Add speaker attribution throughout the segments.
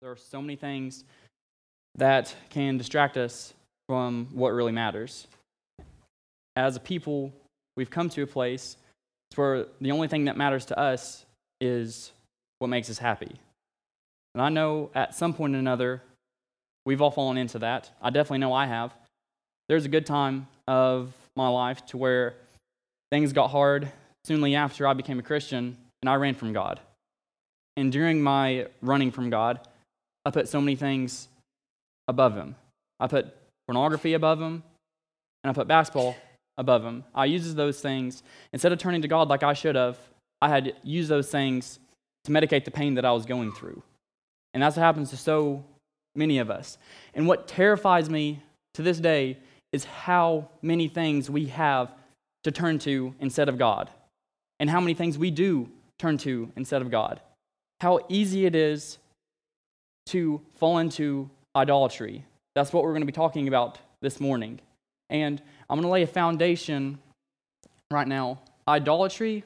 Speaker 1: There are so many things that can distract us from what really matters. As a people, we've come to a place where the only thing that matters to us is what makes us happy. And I know at some point or another, we've all fallen into that. I definitely know I have. There's a good time of my life to where things got hard soonly after I became a Christian and I ran from God. And during my running from God, I put so many things above Him. I put pornography above Him, and I put basketball above Him. I used those things, instead of turning to God like I should have, I had used those things to medicate the pain that I was going through. And that's what happens to so many of us. And what terrifies me to this day is how many things we have to turn to instead of God, and how many things we do turn to instead of God how easy it is to fall into idolatry. That's what we're going to be talking about this morning. And I'm going to lay a foundation right now. Idolatry,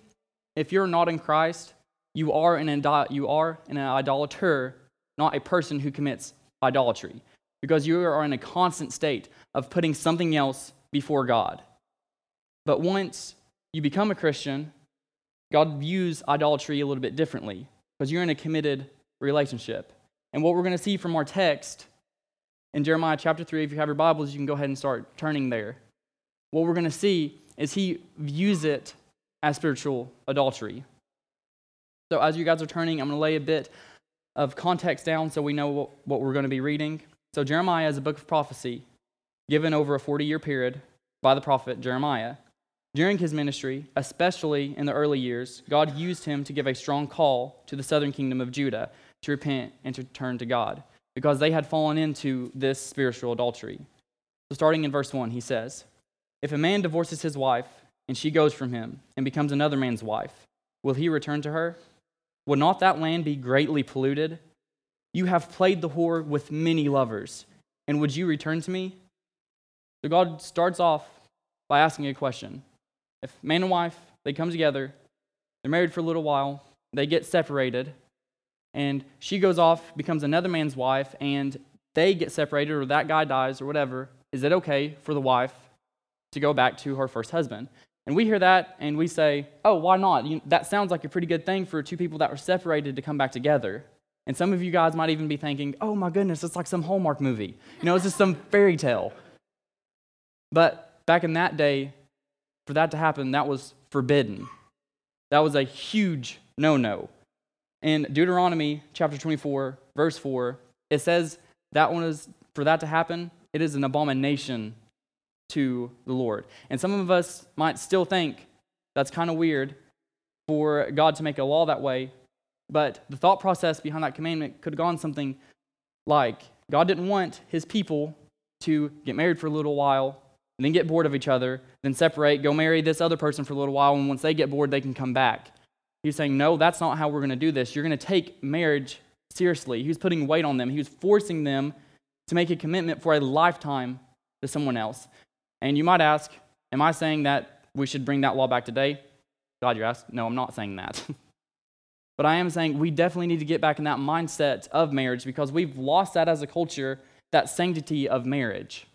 Speaker 1: if you're not in Christ, you are an, you are an idolater, not a person who commits idolatry, because you are in a constant state of putting something else before God. But once you become a Christian, God views idolatry a little bit differently because you're in a committed relationship. And what we're going to see from our text in Jeremiah chapter 3, if you have your Bibles, you can go ahead and start turning there. What we're going to see is he views it as spiritual adultery. So, as you guys are turning, I'm going to lay a bit of context down so we know what, what we're going to be reading. So, Jeremiah is a book of prophecy given over a 40 year period by the prophet Jeremiah. During his ministry, especially in the early years, God used him to give a strong call to the southern kingdom of Judah to repent and to turn to God because they had fallen into this spiritual adultery. So, starting in verse 1, he says, If a man divorces his wife and she goes from him and becomes another man's wife, will he return to her? Would not that land be greatly polluted? You have played the whore with many lovers, and would you return to me? So, God starts off by asking a question if man and wife, they come together, they're married for a little while, they get separated, and she goes off, becomes another man's wife, and they get separated, or that guy dies, or whatever, is it okay for the wife to go back to her first husband? And we hear that and we say, oh, why not? You, that sounds like a pretty good thing for two people that were separated to come back together. And some of you guys might even be thinking, oh my goodness, it's like some Hallmark movie. You know, it's just some fairy tale. But back in that day, for that to happen, that was forbidden. That was a huge no no. In Deuteronomy chapter 24, verse 4, it says that one is, for that to happen, it is an abomination to the Lord. And some of us might still think that's kind of weird for God to make a law that way, but the thought process behind that commandment could have gone something like God didn't want his people to get married for a little while and then get bored of each other, then separate, go marry this other person for a little while, and once they get bored, they can come back. He's saying, No, that's not how we're going to do this. You're going to take marriage seriously. He was putting weight on them, he was forcing them to make a commitment for a lifetime to someone else. And you might ask, Am I saying that we should bring that law back today? God, you ask. No, I'm not saying that. but I am saying we definitely need to get back in that mindset of marriage because we've lost that as a culture, that sanctity of marriage.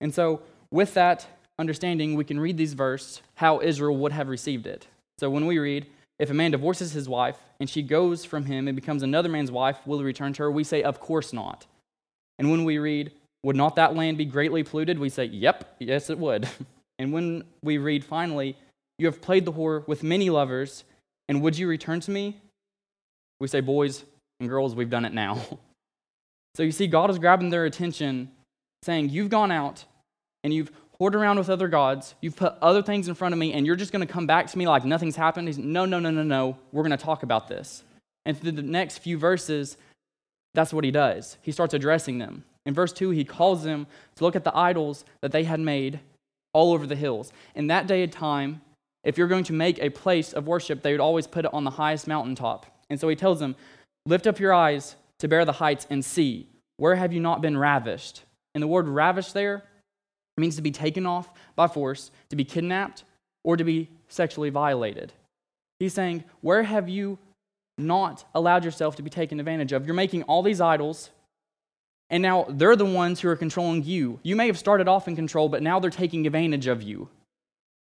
Speaker 1: And so, with that understanding, we can read these verses how Israel would have received it. So, when we read, if a man divorces his wife and she goes from him and becomes another man's wife, will he return to her? We say, of course not. And when we read, would not that land be greatly polluted? We say, yep, yes, it would. And when we read finally, you have played the whore with many lovers, and would you return to me? We say, boys and girls, we've done it now. So you see, God is grabbing their attention, saying, You've gone out and you've around with other gods, you've put other things in front of me, and you're just going to come back to me like nothing's happened. He's, no, no, no, no, no. We're going to talk about this. And through the next few verses, that's what he does. He starts addressing them. In verse 2, he calls them to look at the idols that they had made all over the hills. In that day and time, if you're going to make a place of worship, they would always put it on the highest mountaintop. And so he tells them, Lift up your eyes to bear the heights and see. Where have you not been ravished? And the word ravished there it means to be taken off by force, to be kidnapped, or to be sexually violated. He's saying, Where have you not allowed yourself to be taken advantage of. You're making all these idols, and now they're the ones who are controlling you. You may have started off in control, but now they're taking advantage of you.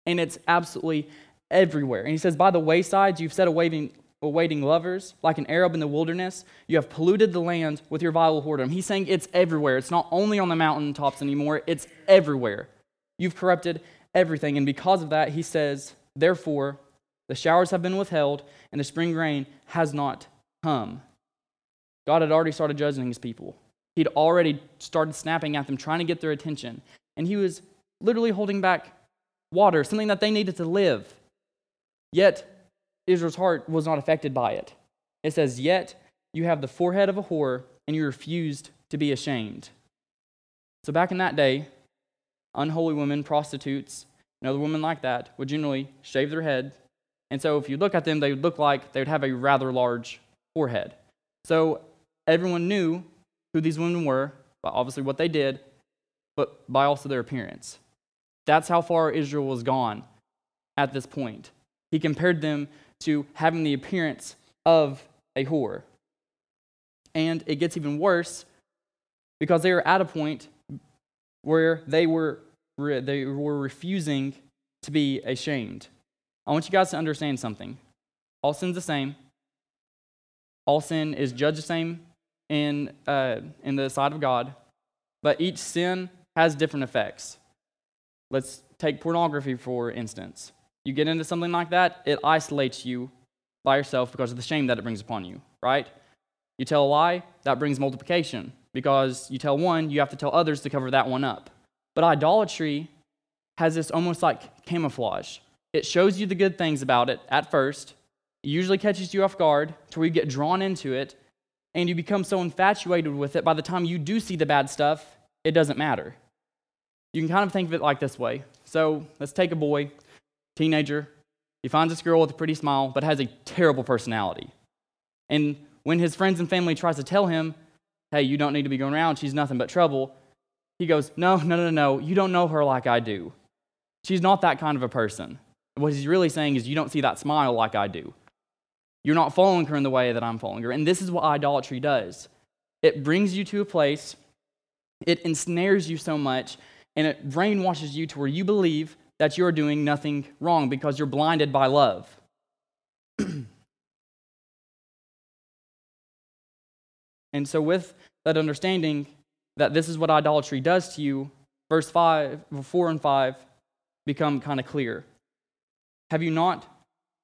Speaker 1: And it's absolutely everywhere. And he says, By the waysides, you've set awaiting, awaiting lovers, like an Arab in the wilderness. You have polluted the land with your vile whoredom. He's saying it's everywhere. It's not only on the mountaintops anymore, it's everywhere. You've corrupted everything. And because of that, he says, Therefore, the showers have been withheld, and the spring rain has not come. God had already started judging his people. He'd already started snapping at them, trying to get their attention. And he was literally holding back water, something that they needed to live. Yet, Israel's heart was not affected by it. It says, Yet you have the forehead of a whore, and you refused to be ashamed. So, back in that day, unholy women, prostitutes, and other women like that would generally shave their head. And so, if you look at them, they would look like they would have a rather large forehead. So, everyone knew who these women were, by obviously what they did, but by also their appearance. That's how far Israel was gone at this point. He compared them to having the appearance of a whore. And it gets even worse because they were at a point where they were, they were refusing to be ashamed. I want you guys to understand something. All sin's the same. All sin is judged the same in, uh, in the sight of God, but each sin has different effects. Let's take pornography, for instance. You get into something like that, it isolates you by yourself because of the shame that it brings upon you, right? You tell a lie, that brings multiplication because you tell one, you have to tell others to cover that one up. But idolatry has this almost like camouflage. It shows you the good things about it at first, it usually catches you off guard to where you get drawn into it, and you become so infatuated with it by the time you do see the bad stuff, it doesn't matter. You can kind of think of it like this way. So let's take a boy teenager. He finds this girl with a pretty smile, but has a terrible personality. And when his friends and family tries to tell him, hey, you don't need to be going around, she's nothing but trouble, he goes, no, no, no, no, you don't know her like I do. She's not that kind of a person. What he's really saying is, you don't see that smile like I do. You're not following her in the way that I'm following her. And this is what idolatry does it brings you to a place, it ensnares you so much, and it brainwashes you to where you believe that you're doing nothing wrong because you're blinded by love. and so, with that understanding that this is what idolatry does to you, verse 5, 4 and 5 become kind of clear. Have you not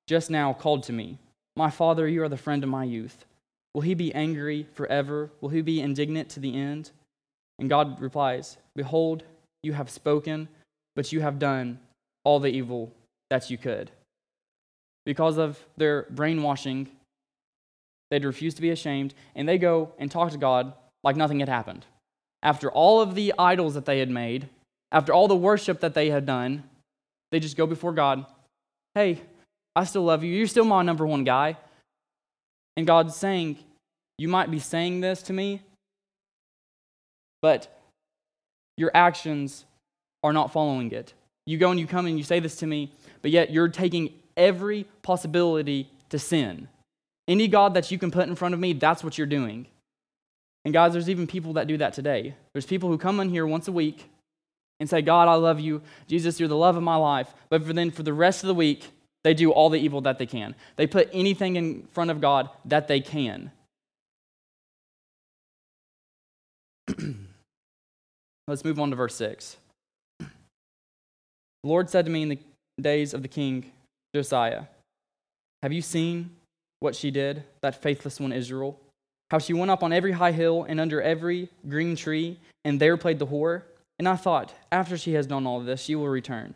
Speaker 1: just now called to me, My father, you are the friend of my youth? Will he be angry forever? Will he be indignant to the end? And God replies, Behold, you have spoken, but you have done all the evil that you could. Because of their brainwashing, they'd refuse to be ashamed, and they go and talk to God like nothing had happened. After all of the idols that they had made, after all the worship that they had done, they just go before God. Hey, I still love you. You're still my number one guy. And God's saying, You might be saying this to me, but your actions are not following it. You go and you come and you say this to me, but yet you're taking every possibility to sin. Any God that you can put in front of me, that's what you're doing. And guys, there's even people that do that today. There's people who come in here once a week and say, God, I love you. Jesus, you're the love of my life. But for then for the rest of the week, they do all the evil that they can. They put anything in front of God that they can. Let's move on to verse 6. The Lord said to me in the days of the king Josiah, Have you seen what she did, that faithless one Israel? How she went up on every high hill and under every green tree, and there played the whore? And I thought, after she has done all this, she will return.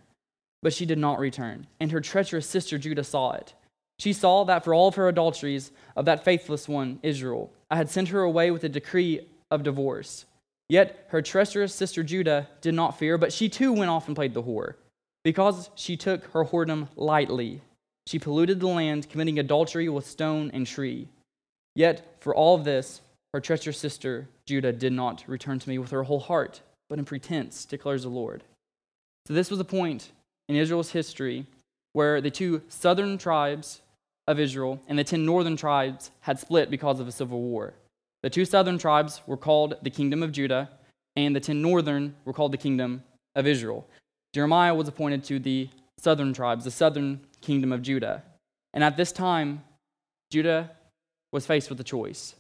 Speaker 1: But she did not return, and her treacherous sister Judah saw it. She saw that for all of her adulteries of that faithless one, Israel, I had sent her away with a decree of divorce. Yet her treacherous sister Judah did not fear, but she too went off and played the whore. Because she took her whoredom lightly, she polluted the land, committing adultery with stone and tree. Yet, for all this, her treacherous sister Judah did not return to me with her whole heart, but in pretense, declares the Lord. So, this was a point in Israel's history where the two southern tribes of Israel and the ten northern tribes had split because of a civil war. The two southern tribes were called the kingdom of Judah, and the ten northern were called the kingdom of Israel. Jeremiah was appointed to the southern tribes, the southern kingdom of Judah. And at this time, Judah was faced with a choice.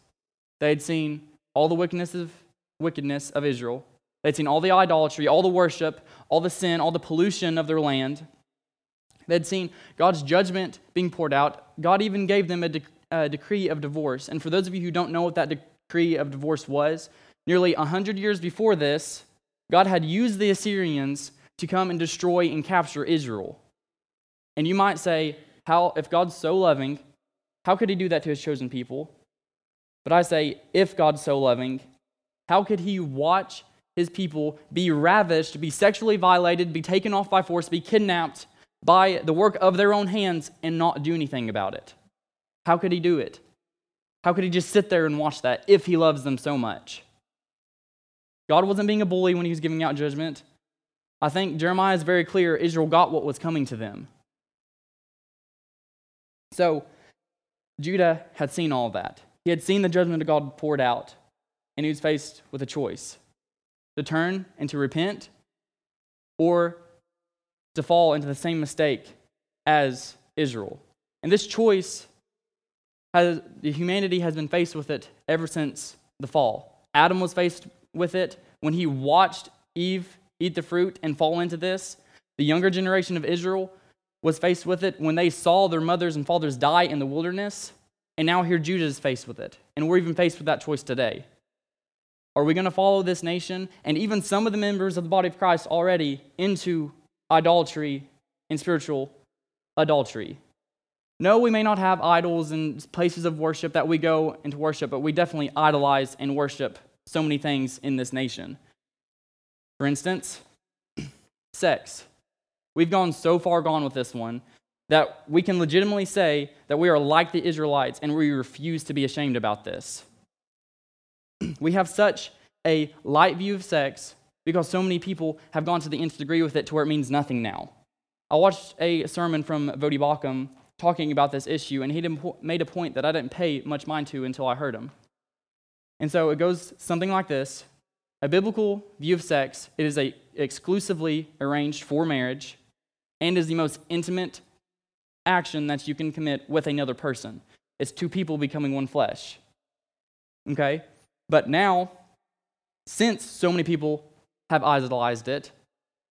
Speaker 1: They had seen all the wickedness of, wickedness of Israel, they'd seen all the idolatry, all the worship, all the sin, all the pollution of their land. They'd seen God's judgment being poured out. God even gave them a, de- a decree of divorce. And for those of you who don't know what that decree of divorce was, nearly 100 years before this, God had used the Assyrians to come and destroy and capture Israel. And you might say, how if God's so loving, how could he do that to his chosen people? But I say, if God's so loving, how could he watch his people be ravished, be sexually violated, be taken off by force, be kidnapped by the work of their own hands and not do anything about it? How could he do it? How could he just sit there and watch that if he loves them so much? God wasn't being a bully when he was giving out judgment. I think Jeremiah is very clear Israel got what was coming to them. So, Judah had seen all that. He had seen the judgment of God poured out, and he was faced with a choice to turn and to repent, or to fall into the same mistake as Israel. And this choice, has, humanity has been faced with it ever since the fall. Adam was faced with it when he watched Eve eat the fruit and fall into this. The younger generation of Israel was faced with it when they saw their mothers and fathers die in the wilderness. And now here Judah is faced with it. And we're even faced with that choice today. Are we going to follow this nation and even some of the members of the body of Christ already into idolatry and spiritual adultery? No, we may not have idols and places of worship that we go into worship, but we definitely idolize and worship so many things in this nation. For instance, sex. We've gone so far gone with this one that we can legitimately say that we are like the Israelites and we refuse to be ashamed about this. we have such a light view of sex because so many people have gone to the nth degree with it to where it means nothing now. I watched a sermon from Voddie Baucham talking about this issue, and he made a point that I didn't pay much mind to until I heard him. And so it goes something like this A biblical view of sex, it is a exclusively arranged for marriage and is the most intimate action that you can commit with another person. It's two people becoming one flesh. Okay? But now, since so many people have idolized it,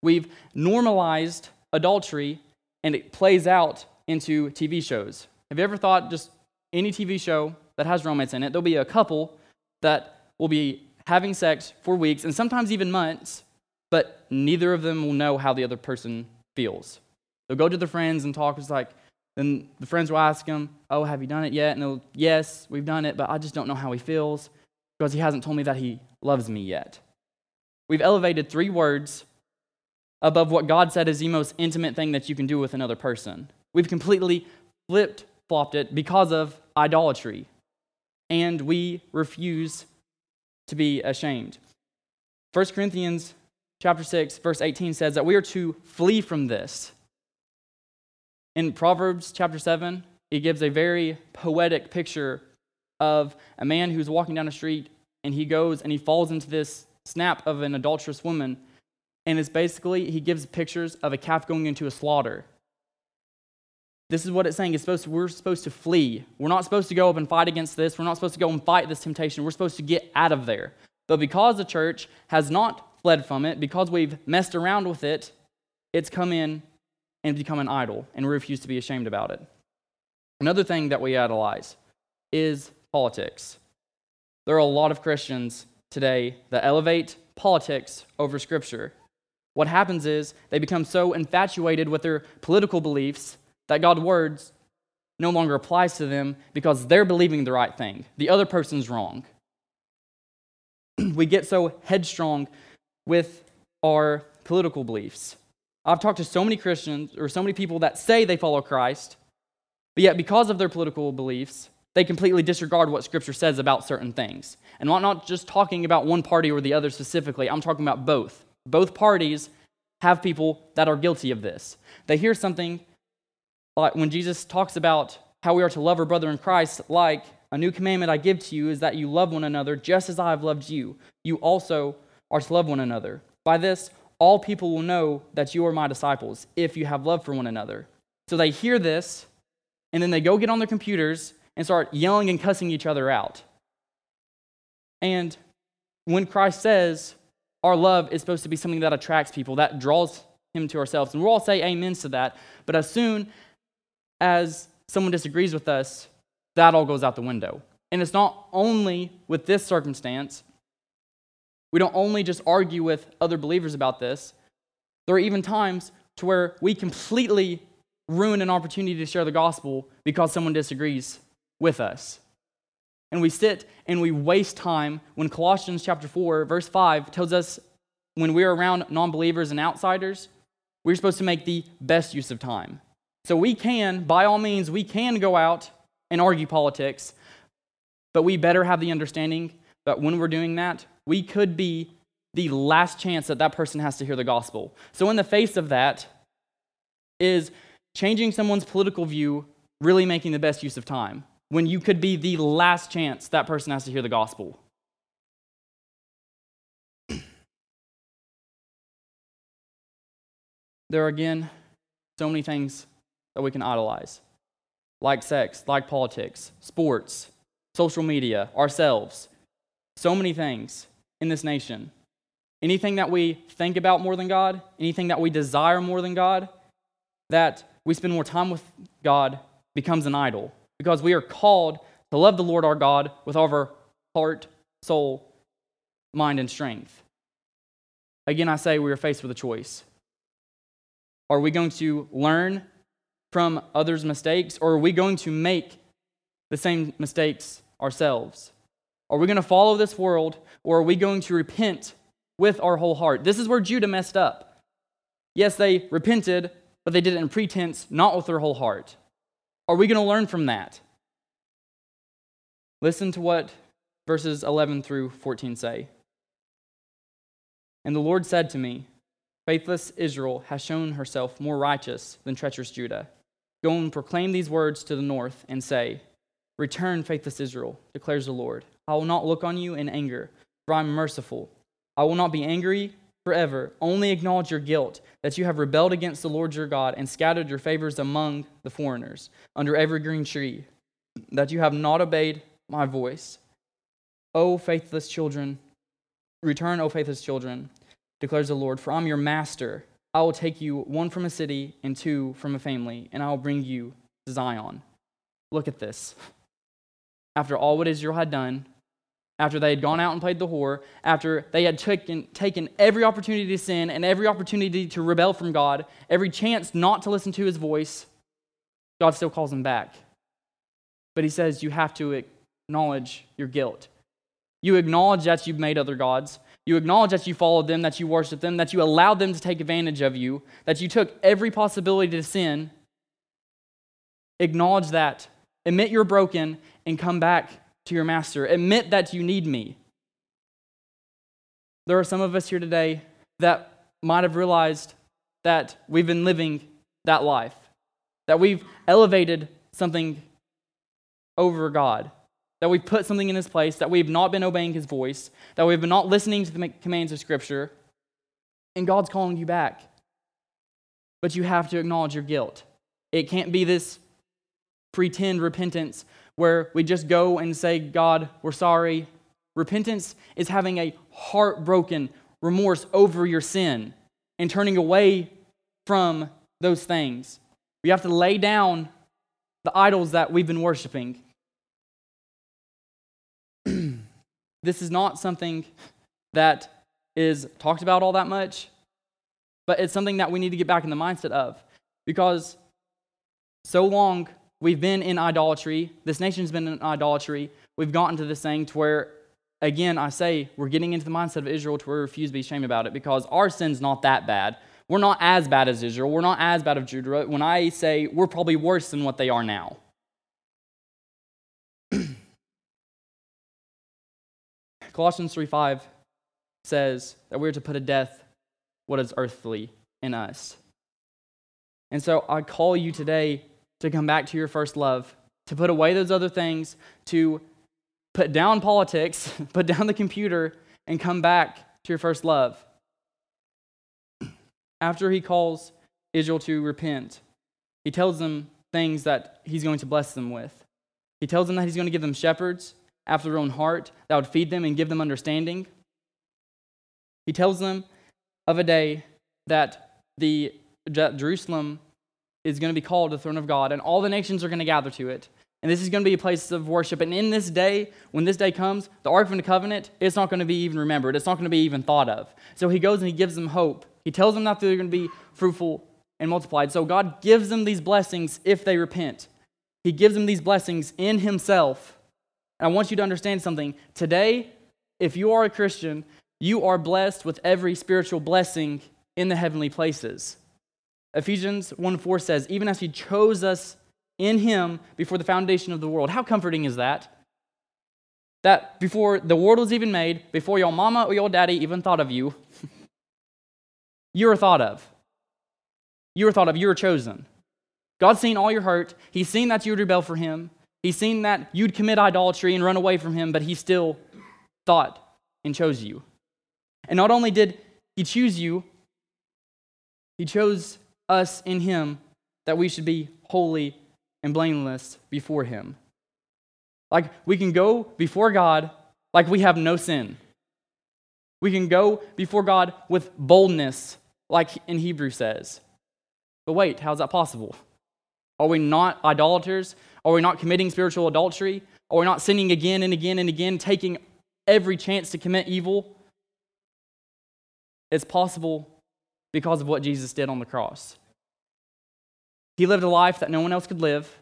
Speaker 1: we've normalized adultery and it plays out into TV shows. Have you ever thought just any TV show that has romance in it, there'll be a couple that will be having sex for weeks and sometimes even months, but neither of them will know how the other person feels. They'll go to their friends and talk. It's like, then the friends will ask them, Oh, have you done it yet? And they'll, Yes, we've done it, but I just don't know how he feels because he hasn't told me that he loves me yet. We've elevated three words above what God said is the most intimate thing that you can do with another person. We've completely flipped flopped it because of idolatry, and we refuse to be ashamed. 1 Corinthians chapter 6 verse 18 says that we are to flee from this. In Proverbs chapter 7, it gives a very poetic picture of a man who's walking down a street and he goes and he falls into this snap of an adulterous woman. And it's basically, he gives pictures of a calf going into a slaughter. This is what it's saying. It's supposed to, we're supposed to flee. We're not supposed to go up and fight against this. We're not supposed to go and fight this temptation. We're supposed to get out of there. But because the church has not fled from it, because we've messed around with it, it's come in and become an idol, and we refuse to be ashamed about it. Another thing that we idolize is politics. There are a lot of Christians today that elevate politics over Scripture. What happens is they become so infatuated with their political beliefs that God's words no longer applies to them because they're believing the right thing. The other person's wrong. we get so headstrong with our political beliefs. I've talked to so many Christians or so many people that say they follow Christ, but yet because of their political beliefs, they completely disregard what Scripture says about certain things. And I'm not just talking about one party or the other specifically, I'm talking about both. Both parties have people that are guilty of this. They hear something like when Jesus talks about how we are to love our brother in Christ, like a new commandment I give to you is that you love one another just as I have loved you. You also are to love one another. By this, all people will know that you are my disciples if you have love for one another. So they hear this, and then they go get on their computers and start yelling and cussing each other out. And when Christ says our love is supposed to be something that attracts people, that draws him to ourselves, and we'll all say amens to that, but as soon as someone disagrees with us, that all goes out the window. And it's not only with this circumstance, we don't only just argue with other believers about this, there are even times to where we completely ruin an opportunity to share the gospel because someone disagrees with us. And we sit and we waste time when Colossians chapter 4 verse 5 tells us when we're around non-believers and outsiders, we're supposed to make the best use of time. So we can, by all means, we can go out and argue politics, but we better have the understanding that when we're doing that, we could be the last chance that that person has to hear the gospel. So, in the face of that, is changing someone's political view really making the best use of time when you could be the last chance that person has to hear the gospel? there are again so many things that we can idolize like sex, like politics, sports, social media, ourselves. So many things in this nation. Anything that we think about more than God, anything that we desire more than God, that we spend more time with God becomes an idol because we are called to love the Lord our God with all of our heart, soul, mind, and strength. Again, I say we are faced with a choice. Are we going to learn from others' mistakes, or are we going to make the same mistakes ourselves? Are we going to follow this world, or are we going to repent with our whole heart? This is where Judah messed up. Yes, they repented, but they did it in pretense, not with their whole heart. Are we going to learn from that? Listen to what verses 11 through 14 say. And the Lord said to me, Faithless Israel has shown herself more righteous than treacherous Judah. Go and proclaim these words to the north and say, Return, faithless Israel, declares the Lord. I will not look on you in anger, for I am merciful. I will not be angry forever. Only acknowledge your guilt, that you have rebelled against the Lord your God and scattered your favors among the foreigners, under every green tree, that you have not obeyed my voice. O faithless children, return, O faithless children, declares the Lord, for I'm your master. I will take you one from a city and two from a family, and I will bring you to Zion. Look at this. After all what Israel had done, after they had gone out and played the whore, after they had taken, taken every opportunity to sin and every opportunity to rebel from God, every chance not to listen to his voice, God still calls them back. But he says you have to acknowledge your guilt. You acknowledge that you've made other gods. You acknowledge that you followed them, that you worshiped them, that you allowed them to take advantage of you, that you took every possibility to sin. Acknowledge that. Admit you're broken and come back to your master. Admit that you need me. There are some of us here today that might have realized that we've been living that life, that we've elevated something over God, that we've put something in his place, that we've not been obeying his voice, that we've been not listening to the commands of Scripture, and God's calling you back. But you have to acknowledge your guilt. It can't be this pretend repentance where we just go and say, God, we're sorry. Repentance is having a heartbroken remorse over your sin and turning away from those things. We have to lay down the idols that we've been worshiping. This is not something that is talked about all that much, but it's something that we need to get back in the mindset of because so long We've been in idolatry. This nation's been in idolatry. We've gotten to this thing to where, again, I say we're getting into the mindset of Israel to where we refuse to be ashamed about it because our sin's not that bad. We're not as bad as Israel. We're not as bad as Judah. When I say we're probably worse than what they are now. Colossians 3:5 says that we're to put to death what is earthly in us. And so I call you today to come back to your first love, to put away those other things, to put down politics, put down the computer, and come back to your first love. After he calls Israel to repent, he tells them things that he's going to bless them with. He tells them that he's going to give them shepherds after their own heart that would feed them and give them understanding. He tells them of a day that the that Jerusalem is going to be called the throne of God, and all the nations are going to gather to it. And this is going to be a place of worship. And in this day, when this day comes, the Ark of the Covenant, it's not going to be even remembered. It's not going to be even thought of. So he goes and he gives them hope. He tells them that they're going to be fruitful and multiplied. So God gives them these blessings if they repent. He gives them these blessings in Himself. And I want you to understand something. Today, if you are a Christian, you are blessed with every spiritual blessing in the heavenly places. Ephesians 1 4 says, Even as He chose us in Him before the foundation of the world. How comforting is that? That before the world was even made, before your mama or your daddy even thought of you, you were thought of. You were thought of. You were chosen. God's seen all your hurt. He's seen that you would rebel for Him. He's seen that you'd commit idolatry and run away from Him, but He still thought and chose you. And not only did He choose you, He chose us in Him that we should be holy and blameless before Him. Like we can go before God like we have no sin. We can go before God with boldness, like in Hebrew says. But wait, how's that possible? Are we not idolaters? Are we not committing spiritual adultery? Are we not sinning again and again and again, taking every chance to commit evil? It's possible because of what Jesus did on the cross. He lived a life that no one else could live.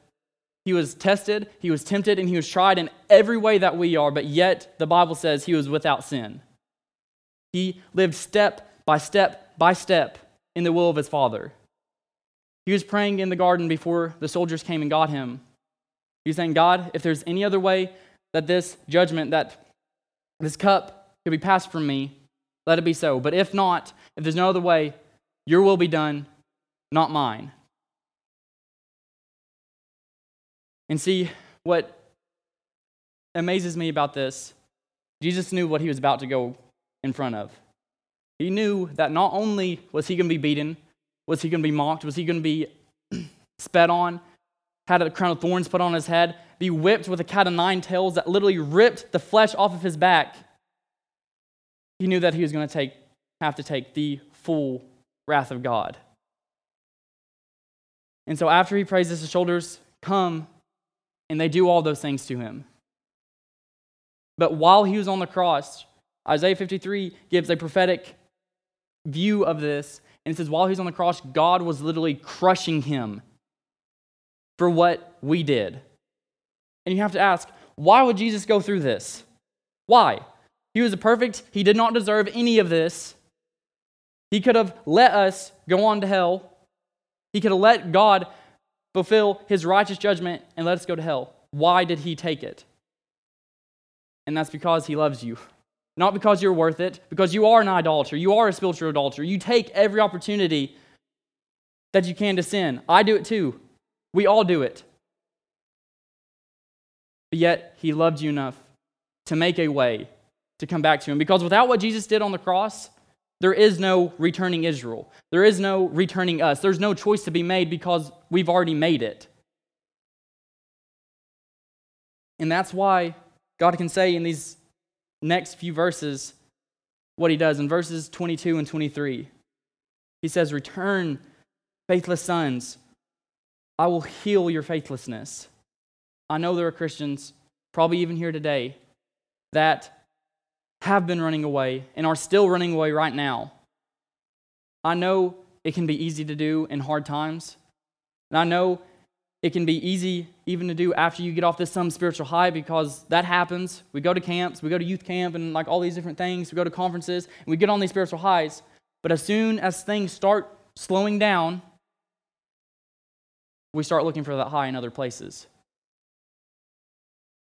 Speaker 1: He was tested, he was tempted, and he was tried in every way that we are, but yet the Bible says he was without sin. He lived step by step by step in the will of his Father. He was praying in the garden before the soldiers came and got him. He was saying, God, if there's any other way that this judgment, that this cup could be passed from me, let it be so. But if not, if there's no other way, your will be done, not mine. And see, what amazes me about this, Jesus knew what he was about to go in front of. He knew that not only was he going to be beaten, was he going to be mocked? Was he going to be spat on? Had a crown of thorns put on his head? Be whipped with a cat of nine tails that literally ripped the flesh off of his back? He knew that he was going to take, have to take the full wrath of God. And so after he prays his shoulders come and they do all those things to him. But while he was on the cross, Isaiah 53 gives a prophetic view of this and it says, while he's on the cross, God was literally crushing him for what we did. And you have to ask, why would Jesus go through this? Why? He was a perfect, he did not deserve any of this. He could have let us go on to hell. He could have let God fulfill his righteous judgment and let us go to hell. Why did he take it? And that's because he loves you not because you're worth it, because you are an idolater. You are a spiritual adulterer. You take every opportunity that you can to sin. I do it too. We all do it. But yet, He loved you enough to make a way to come back to Him. Because without what Jesus did on the cross, there is no returning Israel. There is no returning us. There's no choice to be made because we've already made it. And that's why God can say in these next few verses what he does. In verses 22 and 23, he says, Return, faithless sons. I will heal your faithlessness. I know there are Christians, probably even here today, that have been running away and are still running away right now. I know it can be easy to do in hard times. And I know it can be easy even to do after you get off this some spiritual high because that happens. We go to camps, we go to youth camp and like all these different things, we go to conferences, and we get on these spiritual highs. But as soon as things start slowing down, we start looking for that high in other places.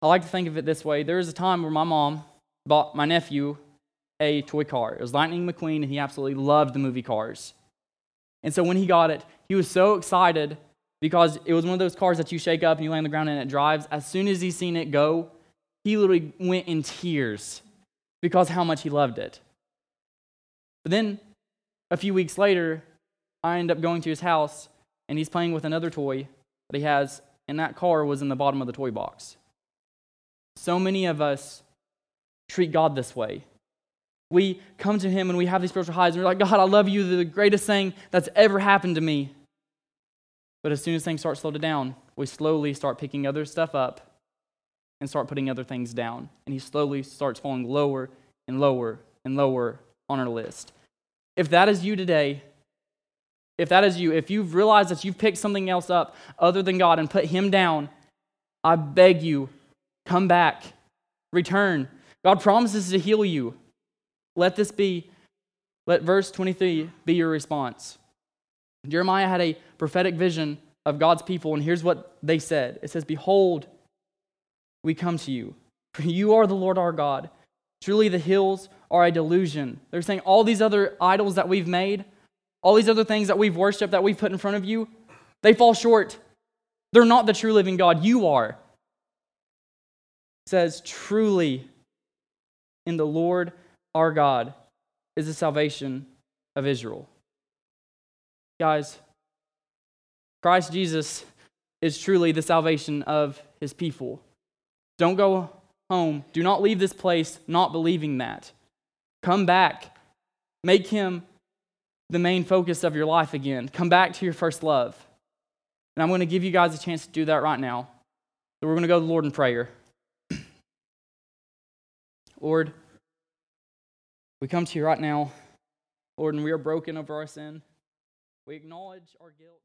Speaker 1: I like to think of it this way. There was a time where my mom bought my nephew a toy car. It was Lightning McQueen, and he absolutely loved the movie cars. And so when he got it, he was so excited because it was one of those cars that you shake up and you lay on the ground and it drives. As soon as he seen it go, he literally went in tears because how much he loved it. But then a few weeks later, I end up going to his house and he's playing with another toy that he has, and that car was in the bottom of the toy box. So many of us treat God this way. We come to Him and we have these spiritual highs, and we're like, God, I love you, the greatest thing that's ever happened to me. But as soon as things start slowing down, we slowly start picking other stuff up and start putting other things down. And He slowly starts falling lower and lower and lower on our list. If that is you today, if that is you, if you've realized that you've picked something else up other than God and put Him down, I beg you, come back, return. God promises to heal you. Let this be, let verse 23 be your response. Jeremiah had a prophetic vision of God's people, and here's what they said It says, Behold, we come to you, for you are the Lord our God. Truly, the hills are a delusion. They're saying all these other idols that we've made, all these other things that we've worshiped, that we've put in front of you, they fall short. They're not the true living God. You are. It says, Truly, in the Lord our God is the salvation of Israel. Guys, Christ Jesus is truly the salvation of his people. Don't go home. Do not leave this place not believing that. Come back. Make him the main focus of your life again. Come back to your first love. And I'm going to give you guys a chance to do that right now. So we're going to go to the Lord in prayer. Lord, we come to you right now, Lord, and we are broken over our sin. We acknowledge our guilt.